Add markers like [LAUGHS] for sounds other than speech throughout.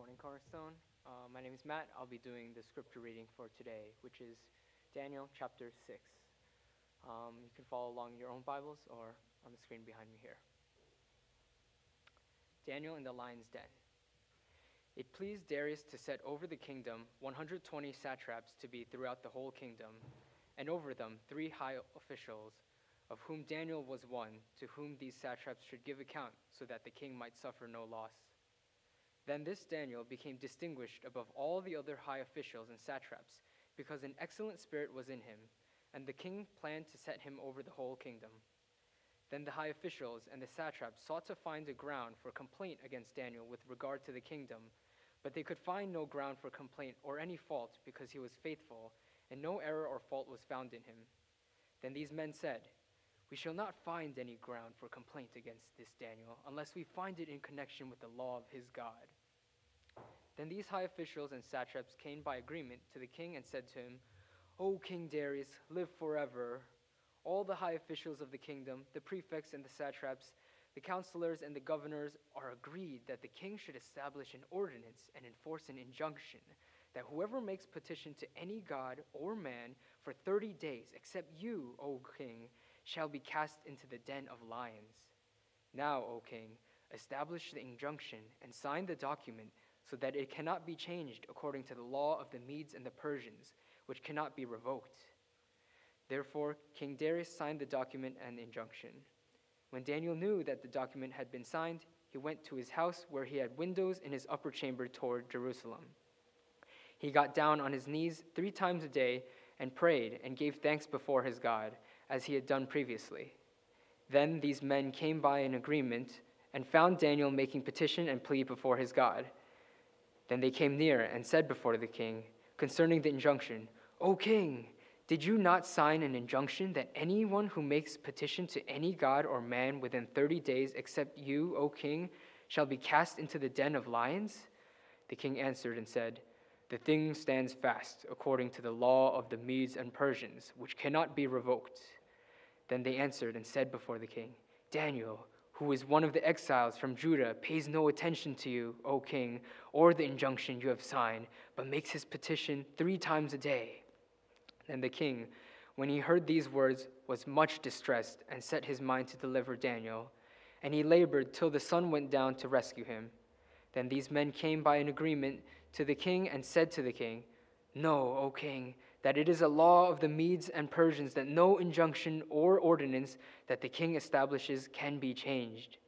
morning, Cornerstone. Uh, my name is Matt. I'll be doing the scripture reading for today, which is Daniel chapter 6. Um, you can follow along in your own Bibles or on the screen behind me here. Daniel in the lion's den. It pleased Darius to set over the kingdom 120 satraps to be throughout the whole kingdom, and over them three high officials, of whom Daniel was one, to whom these satraps should give account, so that the king might suffer no loss. Then this Daniel became distinguished above all the other high officials and satraps, because an excellent spirit was in him, and the king planned to set him over the whole kingdom. Then the high officials and the satraps sought to find a ground for complaint against Daniel with regard to the kingdom, but they could find no ground for complaint or any fault because he was faithful, and no error or fault was found in him. Then these men said, We shall not find any ground for complaint against this Daniel unless we find it in connection with the law of his God. Then these high officials and satraps came by agreement to the king and said to him, O King Darius, live forever. All the high officials of the kingdom, the prefects and the satraps, the counselors and the governors are agreed that the king should establish an ordinance and enforce an injunction that whoever makes petition to any god or man for 30 days, except you, O king, shall be cast into the den of lions. Now, O king, establish the injunction and sign the document so that it cannot be changed according to the law of the Medes and the Persians, which cannot be revoked. Therefore, King Darius signed the document and injunction. When Daniel knew that the document had been signed, he went to his house where he had windows in his upper chamber toward Jerusalem. He got down on his knees three times a day and prayed and gave thanks before his God, as he had done previously. Then these men came by an agreement and found Daniel making petition and plea before his God. Then they came near and said before the king, concerning the injunction, O king, did you not sign an injunction that anyone who makes petition to any god or man within 30 days except you, O king, shall be cast into the den of lions? The king answered and said, The thing stands fast according to the law of the Medes and Persians, which cannot be revoked. Then they answered and said before the king, Daniel, who is one of the exiles from Judah, pays no attention to you, O king, or the injunction you have signed, but makes his petition three times a day. And the king, when he heard these words, was much distressed and set his mind to deliver Daniel. And he labored till the sun went down to rescue him. Then these men came by an agreement to the king and said to the king, Know, O king, that it is a law of the Medes and Persians that no injunction or ordinance that the king establishes can be changed.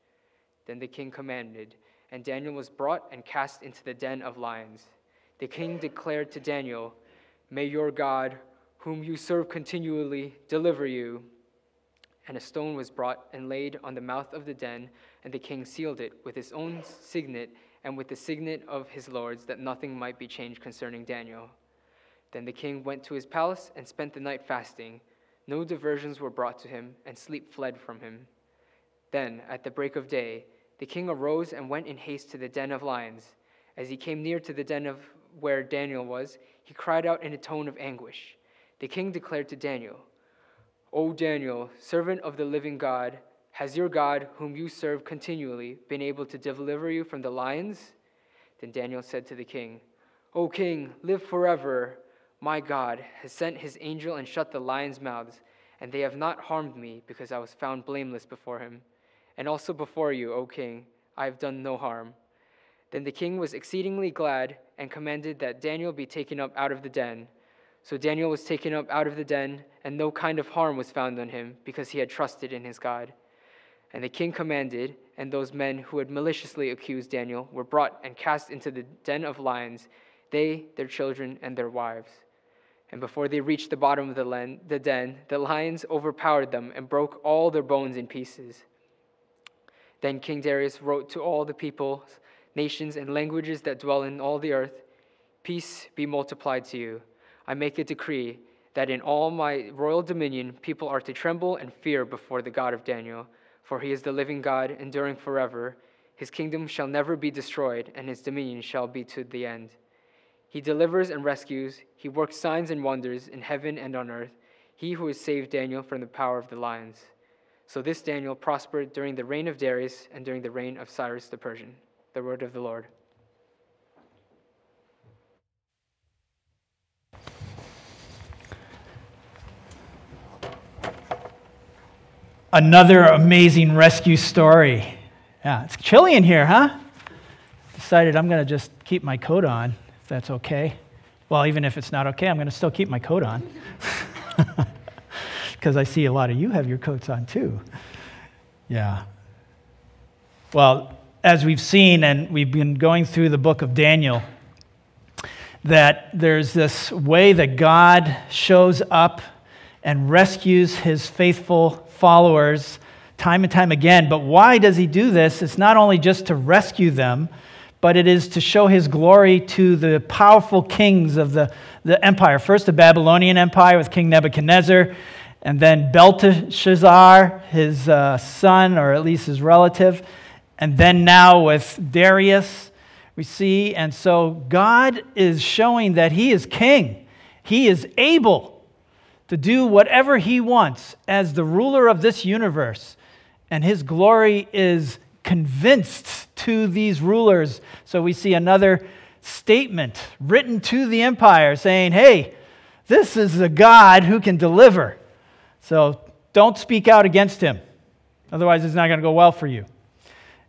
Then the king commanded, and Daniel was brought and cast into the den of lions. The king declared to Daniel, May your God, whom you serve continually, deliver you. And a stone was brought and laid on the mouth of the den, and the king sealed it with his own signet and with the signet of his lords, that nothing might be changed concerning Daniel. Then the king went to his palace and spent the night fasting. No diversions were brought to him, and sleep fled from him. Then, at the break of day, the king arose and went in haste to the den of lions. As he came near to the den of where Daniel was, he cried out in a tone of anguish. The king declared to Daniel, O Daniel, servant of the living God, has your God, whom you serve continually, been able to deliver you from the lions? Then Daniel said to the king, O king, live forever. My God has sent his angel and shut the lions' mouths, and they have not harmed me, because I was found blameless before him. And also before you, O king, I have done no harm. Then the king was exceedingly glad and commanded that Daniel be taken up out of the den. So Daniel was taken up out of the den, and no kind of harm was found on him, because he had trusted in his God. And the king commanded, and those men who had maliciously accused Daniel were brought and cast into the den of lions, they, their children, and their wives. And before they reached the bottom of the, len- the den, the lions overpowered them and broke all their bones in pieces. Then King Darius wrote to all the peoples, nations, and languages that dwell in all the earth Peace be multiplied to you. I make a decree that in all my royal dominion people are to tremble and fear before the God of Daniel, for he is the living God, enduring forever. His kingdom shall never be destroyed, and his dominion shall be to the end. He delivers and rescues. He works signs and wonders in heaven and on earth. He who has saved Daniel from the power of the lions. So this Daniel prospered during the reign of Darius and during the reign of Cyrus the Persian. The word of the Lord. Another amazing rescue story. Yeah, it's chilly in here, huh? Decided I'm going to just keep my coat on that's okay. Well, even if it's not okay, I'm going to still keep my coat on. [LAUGHS] Because I see a lot of you have your coats on too. Yeah. Well, as we've seen, and we've been going through the book of Daniel, that there's this way that God shows up and rescues his faithful followers time and time again. But why does he do this? It's not only just to rescue them, but it is to show his glory to the powerful kings of the, the empire. First, the Babylonian Empire with King Nebuchadnezzar, and then Belteshazzar, his uh, son, or at least his relative, and then now with Darius, we see. And so God is showing that he is king, he is able to do whatever he wants as the ruler of this universe, and his glory is convinced to these rulers. So we see another statement written to the empire saying, hey, this is a God who can deliver. So don't speak out against him. Otherwise, it's not going to go well for you.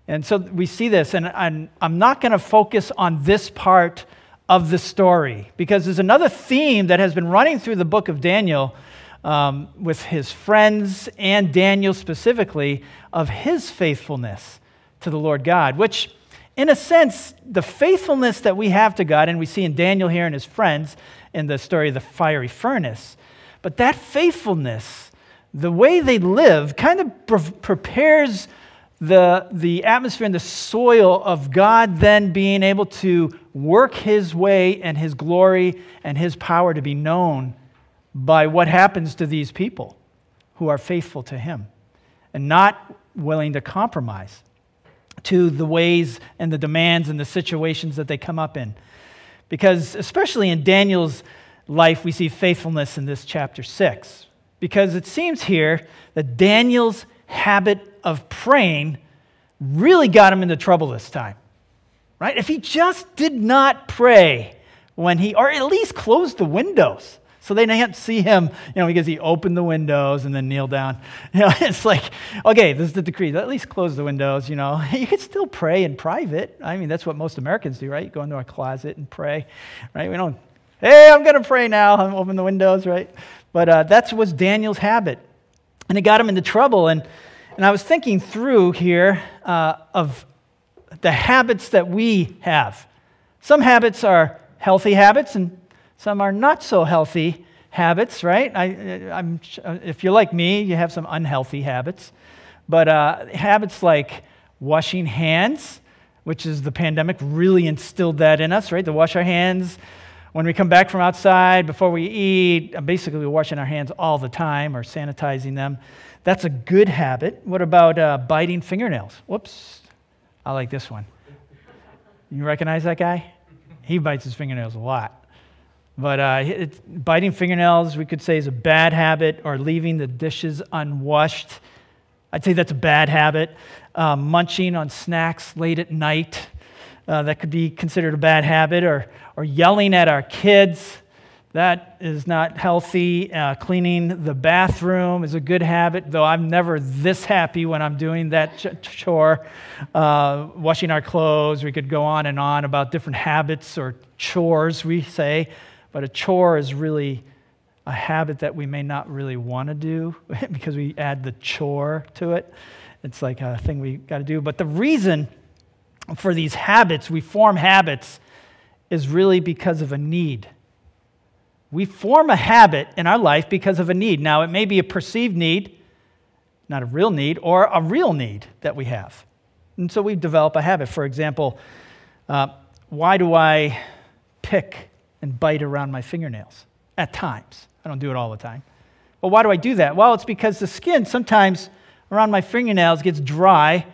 And so we see this, and I'm, I'm not going to focus on this part of the story because there's another theme that has been running through the book of Daniel um, with his friends and Daniel specifically of his faithfulness to the Lord God, which, in a sense, the faithfulness that we have to God, and we see in Daniel here and his friends in the story of the fiery furnace, but that faithfulness, the way they live, kind of pre- prepares the, the atmosphere and the soil of God then being able to work his way and his glory and his power to be known by what happens to these people who are faithful to him and not willing to compromise to the ways and the demands and the situations that they come up in. Because, especially in Daniel's life, we see faithfulness in this chapter 6. Because it seems here that Daniel's habit of praying really got him into trouble this time. Right? If he just did not pray when he, or at least closed the windows, so they can't see him, you know, because he opened the windows and then kneel down. [LAUGHS] You know, it's like, okay, this is the decree. At least close the windows, you know. [LAUGHS] You could still pray in private. I mean, that's what most Americans do, right? You go into a closet and pray, right? We don't, hey, I'm going to pray now. I'm [LAUGHS] open the windows, right? But uh, that was Daniel's habit. And it got him into trouble. And, and I was thinking through here uh, of the habits that we have. Some habits are healthy habits, and some are not so healthy habits, right? I, am if you're like me, you have some unhealthy habits. But uh, habits like washing hands, which is the pandemic really instilled that in us, right? To wash our hands when we come back from outside, before we eat, uh, basically we're washing our hands all the time or sanitizing them. That's a good habit. What about uh, biting fingernails? Whoops, I like this one. You recognize that guy? He bites his fingernails a lot. But uh, biting fingernails, we could say, is a bad habit, or leaving the dishes unwashed. I'd say that's a bad habit. Uh, munching on snacks late at night, uh, that could be considered a bad habit, or, or yelling at our kids. That is not healthy. Uh, cleaning the bathroom is a good habit, though I'm never this happy when I'm doing that ch- chore. Uh, washing our clothes, we could go on and on about different habits or chores, we say. But a chore is really a habit that we may not really want to do [LAUGHS] because we add the chore to it. It's like a thing we got to do. But the reason for these habits, we form habits, is really because of a need. We form a habit in our life because of a need. Now, it may be a perceived need, not a real need, or a real need that we have. And so we develop a habit. For example, uh, why do I pick and bite around my fingernails at times. I don't do it all the time. But why do I do that? Well, it's because the skin sometimes around my fingernails gets dry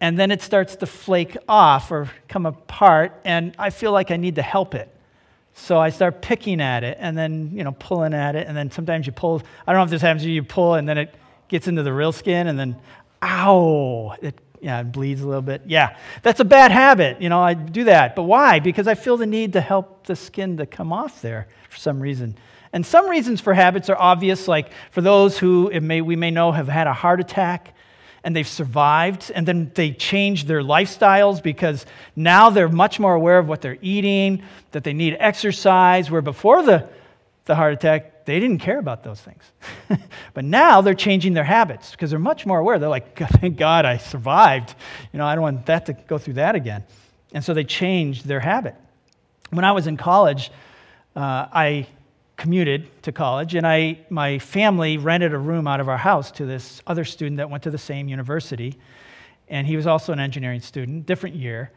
and then it starts to flake off or come apart, and I feel like I need to help it. So I start picking at it and then, you know, pulling at it, and then sometimes you pull. I don't know if this happens to you, you pull and then it gets into the real skin, and then, ow, it yeah, it bleeds a little bit. Yeah, that's a bad habit. You know, I do that. But why? Because I feel the need to help the skin to come off there for some reason. And some reasons for habits are obvious, like for those who may, we may know have had a heart attack and they've survived, and then they change their lifestyles because now they're much more aware of what they're eating, that they need exercise, where before the, the heart attack, they didn't care about those things. [LAUGHS] but now they're changing their habits because they're much more aware. They're like, [LAUGHS] thank God I survived. You know, I don't want that to go through that again. And so they changed their habit. When I was in college, uh, I commuted to college, and I, my family rented a room out of our house to this other student that went to the same university. And he was also an engineering student, different year.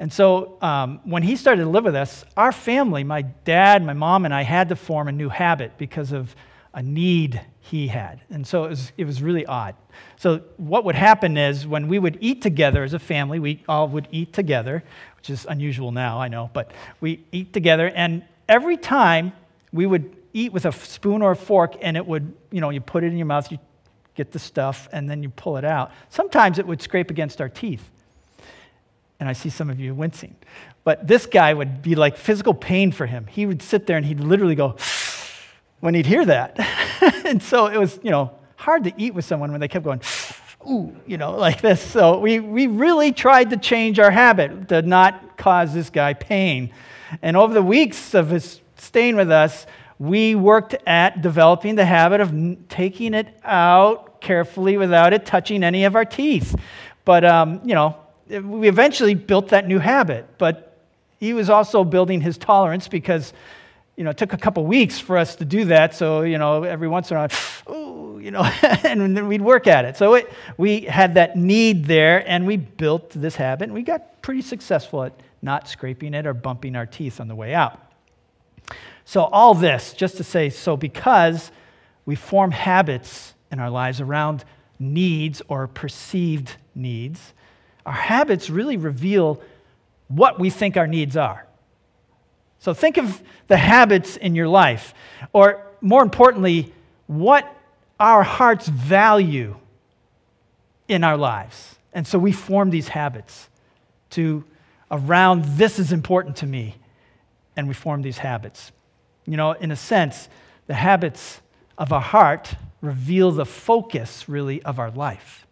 And so um, when he started to live with us, our family, my dad, my mom, and I had to form a new habit because of a need he had. And so it was, it was really odd. So what would happen is when we would eat together as a family, we all would eat together, which is unusual now, I know, but we eat together. And every time we would eat with a spoon or a fork, and it would, you know, you put it in your mouth, you get the stuff, and then you pull it out. Sometimes it would scrape against our teeth. And I see some of you wincing. But this guy would be like physical pain for him. He would sit there and he'd literally go, [SIGHS] when he'd hear that. [LAUGHS] and so it was, you know, hard to eat with someone when they kept going, [SIGHS] ooh, you know, like this. So we, we really tried to change our habit to not cause this guy pain. And over the weeks of his staying with us, we worked at developing the habit of taking it out carefully without it touching any of our teeth. But, um, you know, we eventually built that new habit. But he was also building his tolerance because, you know, it took a couple weeks for us to do that. So, you know, every once in a while, [LAUGHS] ooh, you know, [LAUGHS] and then we'd work at it. So it, we had that need there, and we built this habit, and we got pretty successful at not scraping it or bumping our teeth on the way out. So, all this just to say, so because we form habits in our lives around needs or perceived needs, our habits really reveal what we think our needs are. So, think of the habits in your life, or more importantly, what our hearts value in our lives. And so we form these habits to around this is important to me, and we form these habits. You know, in a sense, the habits of our heart reveal the focus, really, of our life.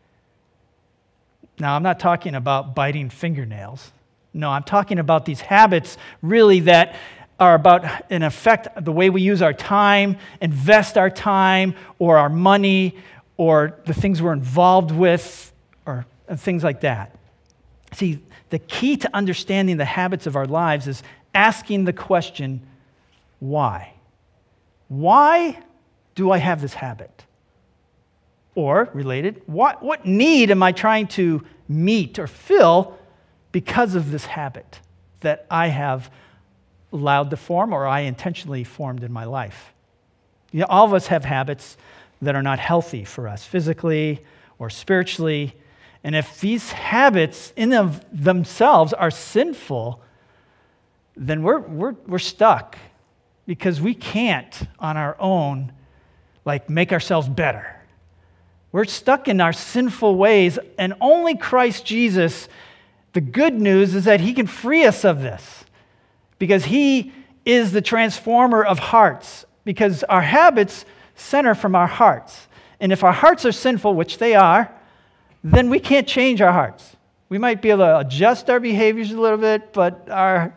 Now, I'm not talking about biting fingernails. No, I'm talking about these habits, really, that are about, in effect, the way we use our time, invest our time, or our money, or the things we're involved with, or things like that. See, the key to understanding the habits of our lives is asking the question why? Why do I have this habit? Or, related, what, what need am I trying to meet or fill because of this habit that I have allowed to form or I intentionally formed in my life? You know, all of us have habits that are not healthy for us, physically or spiritually. And if these habits in themselves are sinful, then we're, we're, we're stuck because we can't on our own like make ourselves better. We're stuck in our sinful ways, and only Christ Jesus, the good news is that he can free us of this because he is the transformer of hearts, because our habits center from our hearts. And if our hearts are sinful, which they are, then we can't change our hearts. We might be able to adjust our behaviors a little bit, but our,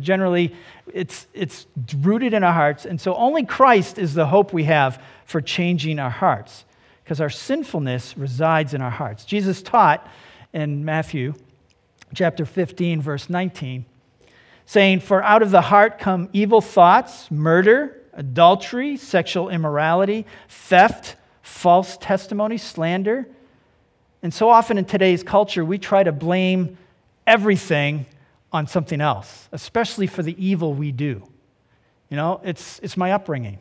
generally it's, it's rooted in our hearts. And so only Christ is the hope we have for changing our hearts because our sinfulness resides in our hearts. Jesus taught in Matthew chapter 15, verse 19, saying, For out of the heart come evil thoughts, murder, adultery, sexual immorality, theft, false testimony, slander. And so often in today's culture, we try to blame everything on something else, especially for the evil we do. You know, it's, it's my upbringing.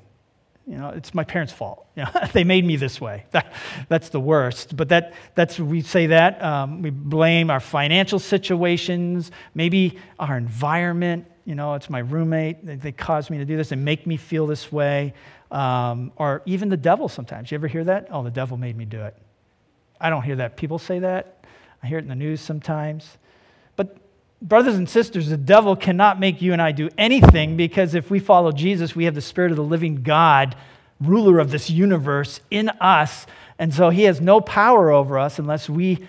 You know, it's my parents' fault. [LAUGHS] You know, they made me this way. That, that's the worst. But that, that's, we say that. Um, we blame our financial situations, maybe our environment. You know, it's my roommate. They, they caused me to do this and make me feel this way. Um, or even the devil sometimes. You ever hear that? Oh, the devil made me do it. I don't hear that. People say that. I hear it in the news sometimes. Brothers and sisters, the devil cannot make you and I do anything because if we follow Jesus, we have the Spirit of the living God, ruler of this universe, in us. And so he has no power over us unless we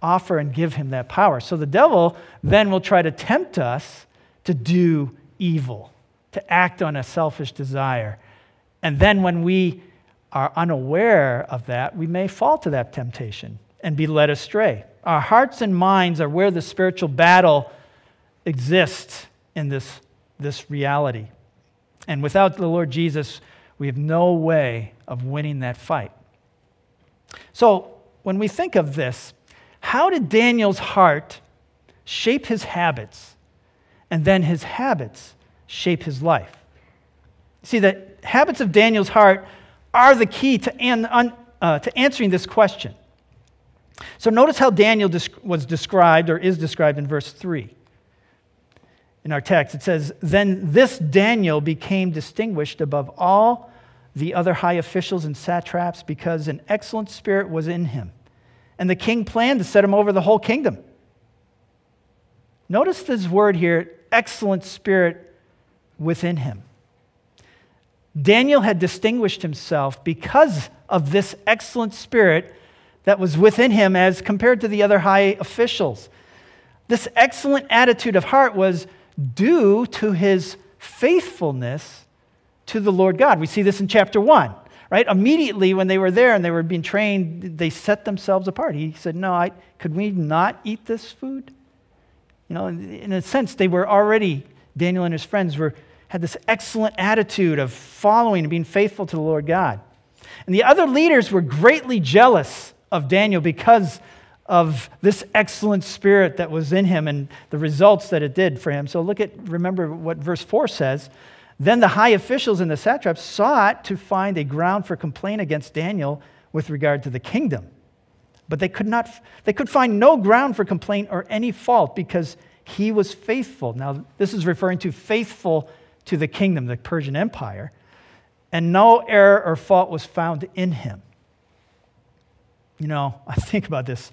offer and give him that power. So the devil then will try to tempt us to do evil, to act on a selfish desire. And then when we are unaware of that, we may fall to that temptation and be led astray. Our hearts and minds are where the spiritual battle exists in this, this reality. And without the Lord Jesus, we have no way of winning that fight. So, when we think of this, how did Daniel's heart shape his habits, and then his habits shape his life? See, the habits of Daniel's heart are the key to, an, uh, to answering this question. So notice how Daniel was described or is described in verse 3. In our text, it says, Then this Daniel became distinguished above all the other high officials and satraps because an excellent spirit was in him. And the king planned to set him over the whole kingdom. Notice this word here excellent spirit within him. Daniel had distinguished himself because of this excellent spirit that was within him as compared to the other high officials. This excellent attitude of heart was due to his faithfulness to the Lord God. We see this in chapter 1, right? Immediately when they were there and they were being trained, they set themselves apart. He said, No, I, could we not eat this food? You know, in a sense, they were already, Daniel and his friends were, had this excellent attitude of following and being faithful to the Lord God. And the other leaders were greatly jealous of Daniel because of this excellent spirit that was in him and the results that it did for him. So look at, remember what verse 4 says. Then the high officials and the satraps sought to find a ground for complaint against Daniel with regard to the kingdom. But they could not, they could find no ground for complaint or any fault because he was faithful. Now, this is referring to faithful to the kingdom, the Persian Empire, and no error or fault was found in him. You know, [LAUGHS] I think about this.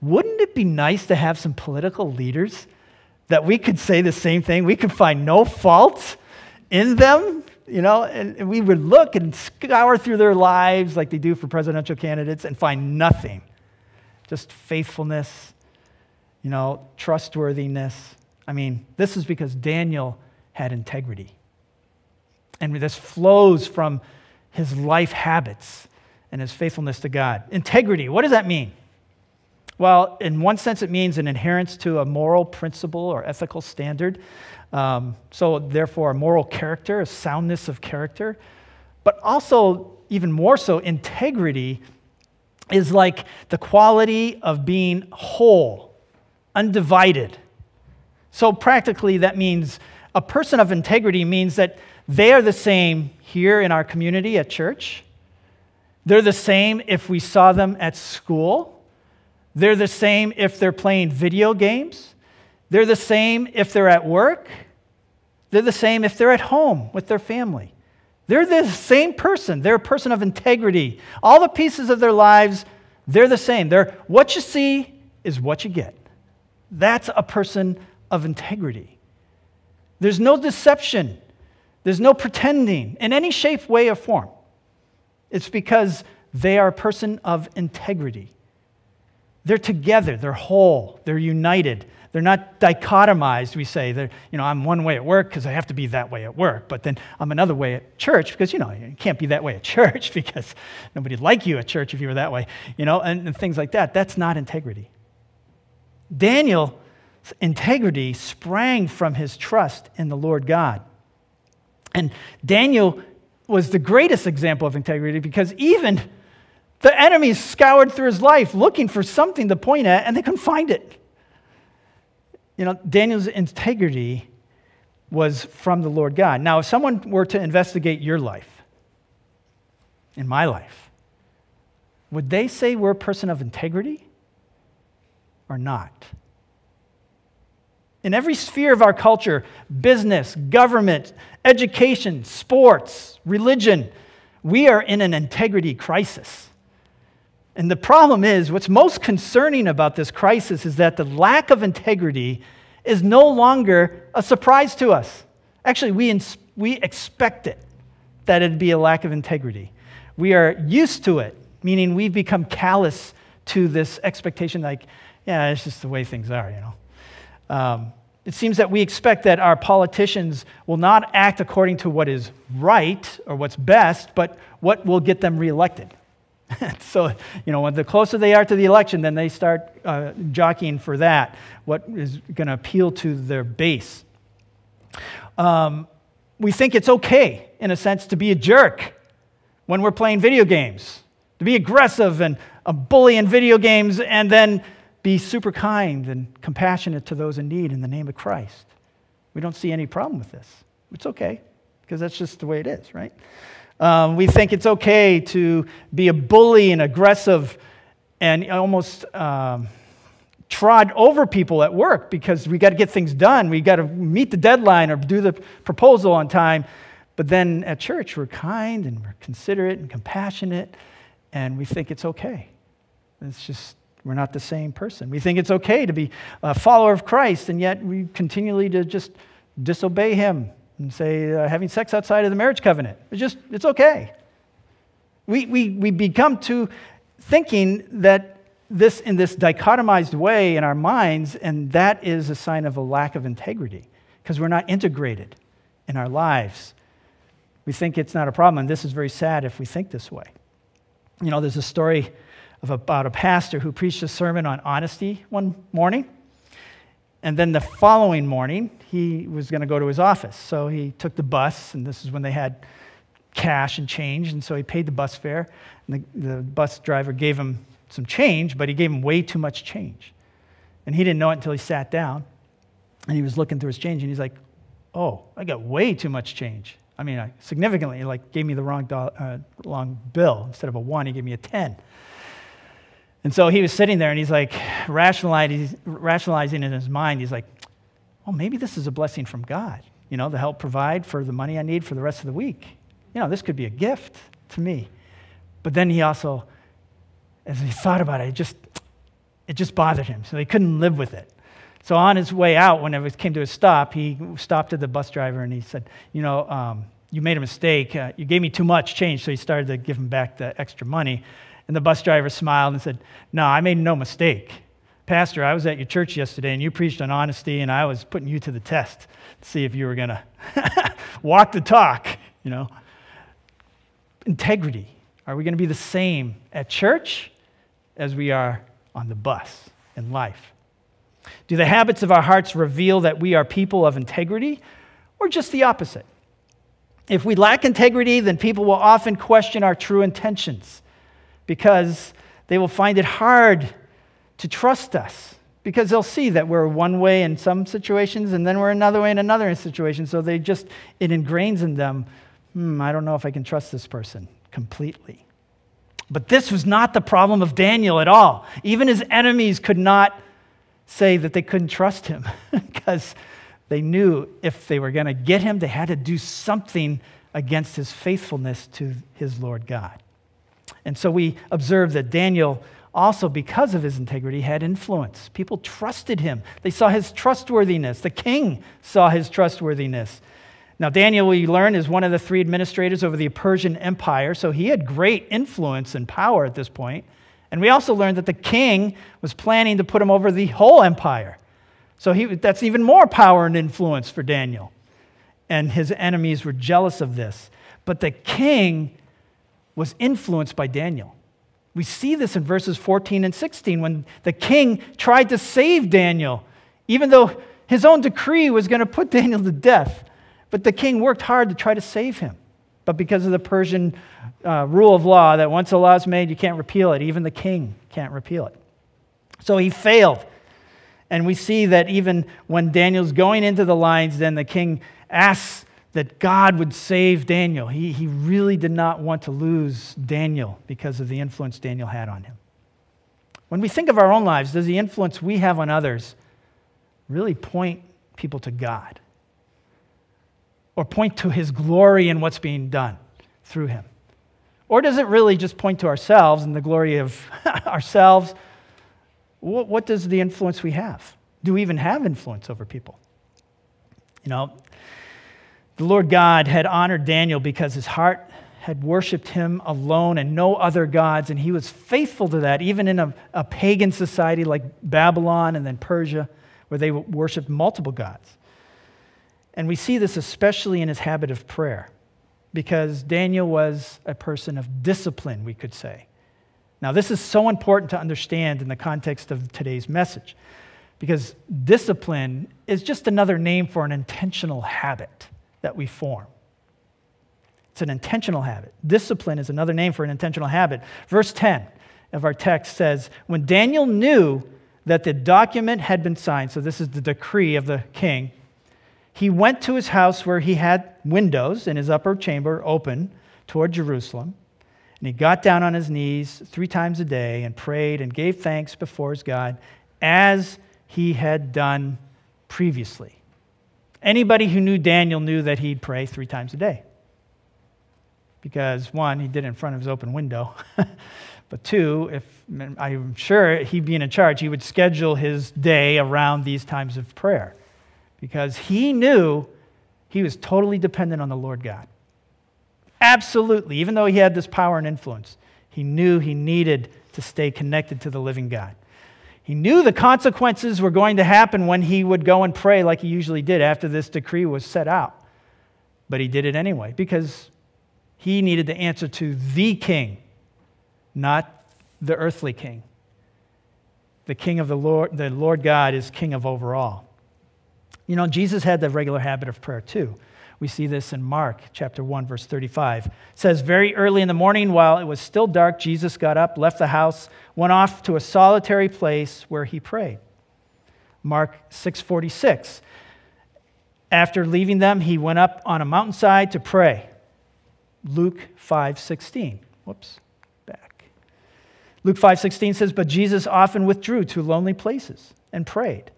Wouldn't it be nice to have some political leaders that we could say the same thing? We could find no fault in them, you know, and we would look and scour through their lives like they do for presidential candidates and find nothing. Just faithfulness, you know, trustworthiness. I mean, this is because Daniel had integrity. And this flows from his life habits and his faithfulness to God. Integrity, what does that mean? Well, in one sense, it means an adherence to a moral principle or ethical standard. Um, so, therefore, a moral character, a soundness of character. But also, even more so, integrity is like the quality of being whole, undivided. So, practically, that means a person of integrity means that they are the same here in our community at church they're the same if we saw them at school. They're the same if they're playing video games. They're the same if they're at work. They're the same if they're at home with their family. They're the same person. They're a person of integrity. All the pieces of their lives, they're the same. They're what you see is what you get. That's a person of integrity. There's no deception. There's no pretending in any shape, way, or form. It's because they are a person of integrity. They're together, they're whole, they're united. They're not dichotomized, we say. They're, you know, I'm one way at work because I have to be that way at work, but then I'm another way at church because, you know, you can't be that way at [LAUGHS] church because nobody'd like you at church if you were that way, you know, and, and things like that. That's not integrity. Daniel's integrity sprang from his trust in the Lord God. And Daniel was the greatest example of integrity because even the enemies scoured through his life looking for something to point at and they couldn't find it. You know, Daniel's integrity was from the Lord God. Now, if someone were to investigate your life, in my life, would they say we're a person of integrity or not? In every sphere of our culture business, government, education, sports, religion we are in an integrity crisis. And the problem is, what's most concerning about this crisis is that the lack of integrity is no longer a surprise to us. Actually, we, ins- we expect it, that it'd be a lack of integrity. We are used to it, meaning we've become callous to this expectation, like, yeah, it's just the way things are, you know. Um, it seems that we expect that our politicians will not act according to what is right or what's best, but what will get them reelected. [LAUGHS] so, you know, the closer they are to the election, then they start uh, jockeying for that, what is going to appeal to their base. Um, we think it's okay, in a sense, to be a jerk when we're playing video games, to be aggressive and a bully in video games, and then be super kind and compassionate to those in need in the name of Christ. We don't see any problem with this. It's okay, because that's just the way it is, right? Um, we think it's okay to be a bully and aggressive and almost um, trod over people at work because we got to get things done. We got to meet the deadline or do the proposal on time. But then at church, we're kind and we're considerate and compassionate, and we think it's okay. It's just, we're not the same person. We think it's okay to be a follower of Christ, and yet we continually to just disobey him and say uh, having sex outside of the marriage covenant. It's just, it's okay. We, we, we become to thinking that this in this dichotomized way in our minds, and that is a sign of a lack of integrity because we're not integrated in our lives. We think it's not a problem, and this is very sad if we think this way. You know, there's a story of about a pastor who preached a sermon on honesty one morning. And then the following morning, he was going to go to his office. So he took the bus, and this is when they had cash and change. And so he paid the bus fare. And the, the bus driver gave him some change, but he gave him way too much change. And he didn't know it until he sat down. And he was looking through his change, and he's like, oh, I got way too much change. I mean, I, significantly, like gave me the wrong, do- uh, wrong bill. Instead of a one, he gave me a 10. And so he was sitting there and he's like rationalizing, rationalizing in his mind. He's like, well, maybe this is a blessing from God, you know, to help provide for the money I need for the rest of the week. You know, this could be a gift to me. But then he also, as he thought about it, it just, it just bothered him. So he couldn't live with it. So on his way out, when it came to a stop, he stopped at the bus driver and he said, you know, um, you made a mistake. Uh, you gave me too much change. So he started to give him back the extra money. And the bus driver smiled and said, No, I made no mistake. Pastor, I was at your church yesterday and you preached on honesty, and I was putting you to the test to see if you were going [LAUGHS] to walk the talk, you know. Integrity. Are we going to be the same at church as we are on the bus in life? Do the habits of our hearts reveal that we are people of integrity or just the opposite? If we lack integrity, then people will often question our true intentions because they will find it hard to trust us because they'll see that we're one way in some situations and then we're another way in another situation. So they just, it ingrains in them, hmm, I don't know if I can trust this person completely. But this was not the problem of Daniel at all. Even his enemies could not say that they couldn't trust him [LAUGHS] because they knew if they were going to get him, they had to do something against his faithfulness to his Lord God. And so we observe that Daniel also, because of his integrity, had influence. People trusted him, they saw his trustworthiness. The king saw his trustworthiness. Now, Daniel, we learn, is one of the three administrators over the Persian Empire, so he had great influence and power at this point. And we also learned that the king was planning to put him over the whole empire. So he, that's even more power and influence for Daniel. And his enemies were jealous of this. But the king was influenced by Daniel. We see this in verses 14 and 16 when the king tried to save Daniel, even though his own decree was going to put [LAUGHS] Daniel to death. But the king worked hard to try to save him. But because of the Persian uh, rule of law, that once a law is made, you can't repeal it, even the king can't repeal it. So he failed. And we see that even when Daniel's going into the lines, then the king asks that God would save Daniel. He, he really did not want to lose Daniel because of the influence Daniel had on him. When we think of our own lives, does the influence we have on others really point people to God? Or point to his glory and what's being done through him? Or does it really just point to ourselves and the glory of [LAUGHS] ourselves? What, what does the influence we have? do we even have influence over people? You know, the Lord God had honored Daniel because his heart had worshiped him alone and no other gods, and he was faithful to that, even in a, a pagan society like Babylon and then Persia, where they worshiped multiple gods. And we see this especially in his habit of prayer, because Daniel was a person of discipline, we could say. Now, this is so important to understand in the context of today's message, because discipline is just another name for an intentional habit that we form. It's an intentional habit. Discipline is another name for an intentional habit. Verse 10 of our text says When Daniel knew that the document had been signed, so this is the decree of the king, he went to his house where he had windows in his upper chamber open toward Jerusalem. And he got down on his knees three times a day and prayed and gave thanks before his God as he had done previously. Anybody who knew Daniel knew that he'd pray three times a day because one, he did it in front of his open window. [LAUGHS] but two, if I'm sure he'd be in charge, he would schedule his day around these times of prayer because he knew he was totally dependent on the Lord God. Absolutely. Even though he had this power and influence, he knew he needed to stay connected to the living God. He knew the consequences were going to happen when he would go and pray like he usually did after this decree was set out. But he did it anyway because he needed to answer to the king, not the earthly king. The king of the Lord, the Lord God is king of overall. You know, Jesus had the regular habit of prayer too. We see this in Mark chapter 1 verse 35. It says very early in the morning while it was still dark Jesus got up, left the house, went off to a solitary place where he prayed. Mark 6:46. After leaving them, he went up on a mountainside to pray. Luke 5:16. Whoops, back. Luke 5:16 says, "But Jesus often withdrew to lonely places and prayed."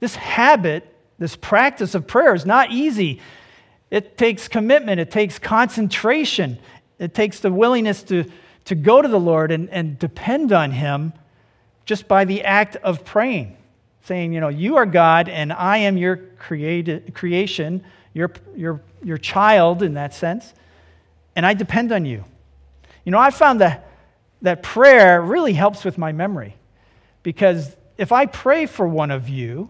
This habit, this practice of prayer is not easy. It takes commitment, it takes concentration, it takes the willingness to, to go to the Lord and, and depend on Him just by the act of praying, saying, You know, you are God and I am your creation your, your, your child in that sense, and I depend on you. You know, I found that, that prayer really helps with my memory because if I pray for one of you,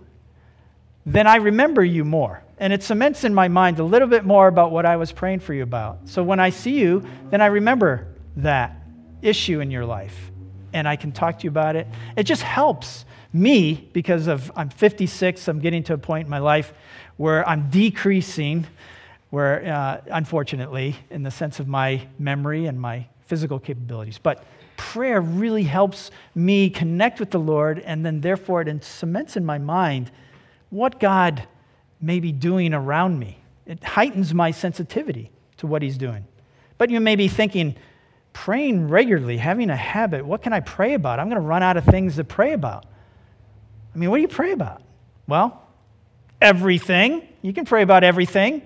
then I remember you more. And it cements in my mind a little bit more about what I was praying for you about. So when I see you, then I remember that issue in your life and I can talk to you about it. It just helps me because of I'm 56, I'm getting to a point in my life where I'm decreasing, where uh, unfortunately, in the sense of my memory and my physical capabilities. But prayer really helps me connect with the Lord, and then therefore it cements in my mind what God may be doing around me. It heightens my sensitivity to what He's doing. But you may be thinking, praying regularly, having a habit, what can I pray about? I'm going to run out of things to pray about. I mean, what do you pray about? Well, everything. You can pray about everything.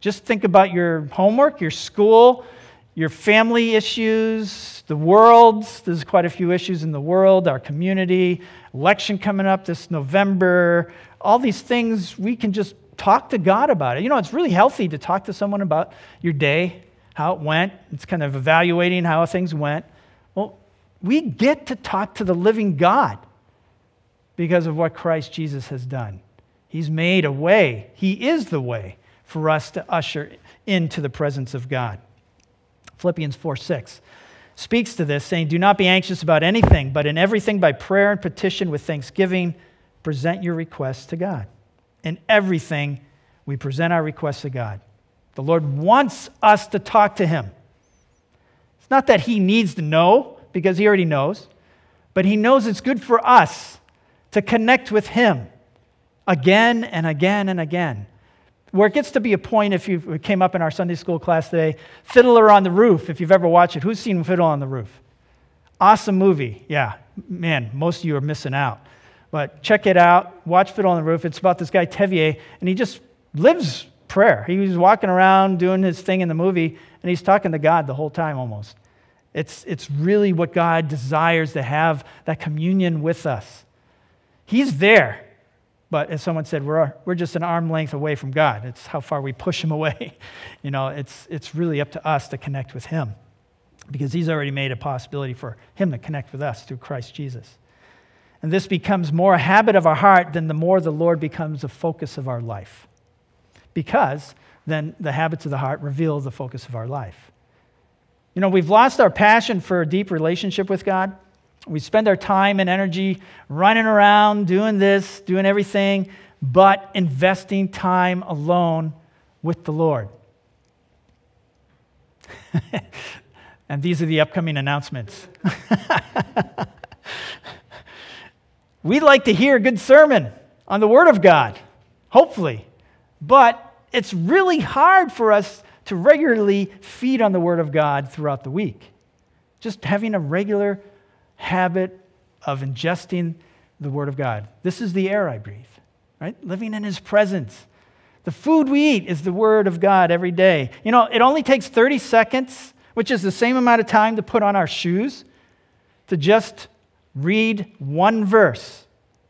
Just think about your homework, your school, your family issues, the world. There's quite a few issues in the world, our community, election coming up this November. All these things, we can just talk to God about it. You know, it's really healthy to talk to someone about your day, how it went. It's kind of evaluating how things went. Well, we get to talk to the living God because of what Christ Jesus has done. He's made a way, He is the way for us to usher into the presence of God. Philippians 4 6 speaks to this, saying, Do not be anxious about anything, but in everything by prayer and petition with thanksgiving, present your requests to God. In everything, we present our requests to God. The Lord wants us to talk to Him. It's not that He needs to know, because He already knows, but He knows it's good for us to connect with Him again and again and again. Where it gets to be a point, if you came up in our Sunday school class today, Fiddler on the Roof, if you've ever watched it. Who's seen Fiddler on the Roof? Awesome movie. Yeah, man, most of you are missing out. But check it out. Watch Fiddler on the Roof. It's about this guy, Tevye, and he just lives prayer. He was walking around doing his thing in the movie, and he's talking to God the whole time almost. It's, it's really what God desires to have that communion with us. He's there. But as someone said, we're, we're just an arm length away from God. It's how far we push him [LAUGHS] away. You know, it's, it's really up to us to connect with him because he's already made a possibility for him to connect with us through Christ Jesus. And this becomes more a habit of our heart than the more the Lord becomes the focus of our life. Because then the habits of the heart reveal the focus of our life. You know, we've lost our passion for a deep relationship with God. We spend our time and energy running around, doing this, doing everything, but investing time alone with the Lord. [LAUGHS] and these are the upcoming announcements. [LAUGHS] We'd like to hear a good sermon on the Word of God, hopefully, but it's really hard for us to regularly feed on the Word of God throughout the week. Just having a regular habit of ingesting the Word of God. This is the air I breathe, right? Living in His presence. The food we eat is the Word of God every day. You know, it only takes 30 seconds, which is the same amount of time to put on our shoes, to just read one verse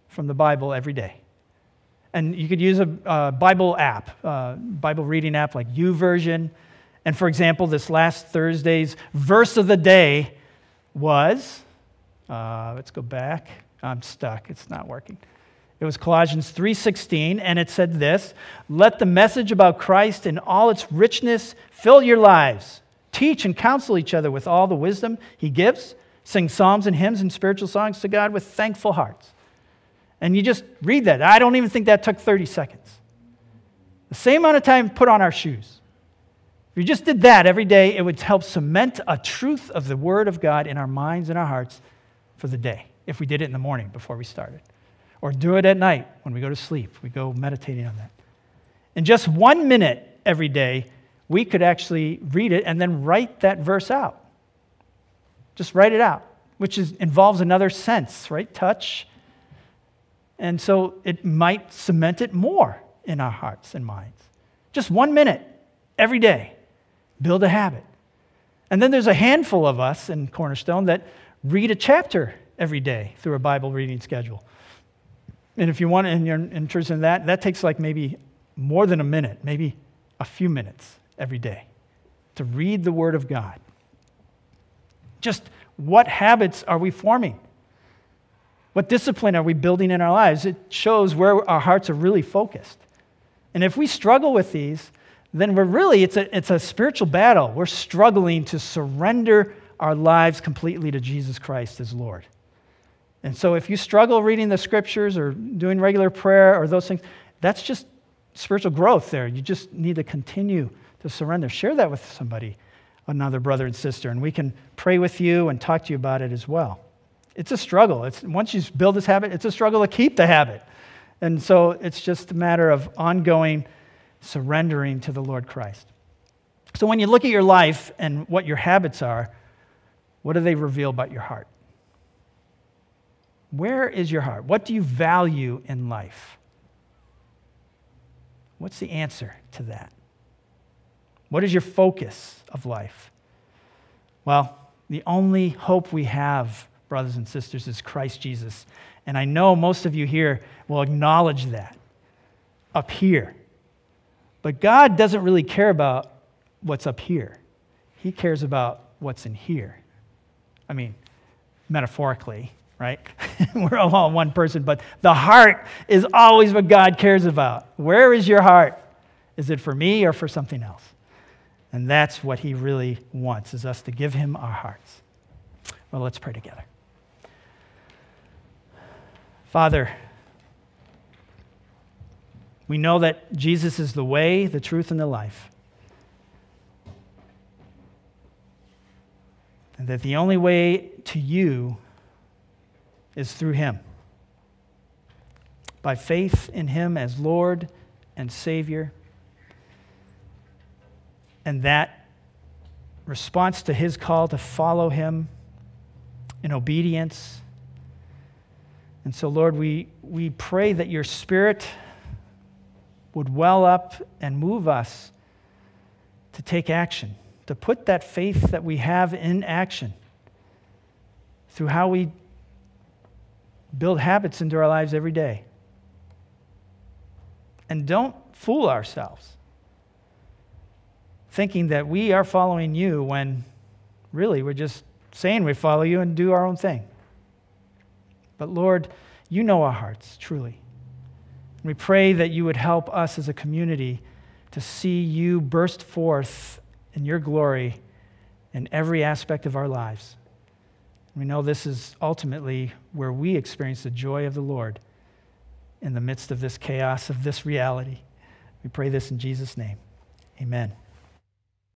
from the Bible every day. And you could use a, Bible app, Bible reading app like YouVersion. And for example, this last Thursday's verse of the day was uh, let's go back. I'm stuck. It's not working. It was Colossians 3:16 and it said this, "Let the message about Christ in all its richness fill your lives. Teach and counsel each other with all the wisdom he gives. Sing psalms and hymns and spiritual songs to God with thankful hearts." And you just read that. I don't even think that took 30 seconds. The same amount of time put on our shoes. If you just did that every day, it would help cement a truth of the Word of God in our minds and our hearts for the day if we did it in the morning before we started. Or do it at night when we go to sleep. We go meditating on that. In just one minute every day, we could actually read it and then write that verse out. Just write it out, which is, involves another sense, right? Touch. And so it might cement it more in our hearts and minds. Just one minute every day. Build a habit. And then there's a handful of us in Cornerstone that read a chapter every day through a Bible reading schedule. And if you want and you're interested in that, that takes like maybe more than a minute, maybe a few minutes every day to read the Word of God. Just what habits are we forming? What discipline are we building in our lives? It shows where our hearts are really focused. And if we struggle with these, then we're really, it's a, it's a spiritual battle. We're struggling to surrender our lives completely to Jesus Christ as Lord. And so if you struggle reading the scriptures or doing regular prayer or those things, that's just spiritual growth there. You just need to continue to surrender. Share that with somebody, another brother and sister, and we can pray with you and talk to you about it as well. It's a struggle. It's, once you build this habit, it's a struggle to keep the habit. And so it's just a matter of ongoing surrendering to the Lord Christ. So when you look at your life and what your habits are, what do they reveal about your heart? Where is your heart? What do you value in life? What's the answer to that? What is your focus of life? Well, the only hope we have, brothers and sisters, is Christ Jesus. And I know most of you here will acknowledge that up here. But God doesn't really care about what's up here, He cares about what's in here. I mean, metaphorically, right? [LAUGHS] We're all one person, but the heart is always what God cares about. Where is your heart? Is it for me or for something else? And that's what he really wants is us to give him our hearts. Well, let's pray together. Father, we know that Jesus is the way, the truth, and the life. and that the only way to you is through Him. By faith in Him as Lord and Savior. And that response to His call to follow Him in obedience. And so, Lord, we, we pray that your Spirit would well up and move us to take action to put that faith that we have in action through how we build habits into our lives every day. And don't fool ourselves thinking that we are following you when really we're just saying we follow you and do our own thing. But Lord, you know our hearts, truly. We pray that you would help us as a community to see you burst forth in your glory in every aspect of our lives. We know this is ultimately where we experience the joy of the Lord in the midst of this chaos, of this reality. We pray this in Jesus' name. Amen.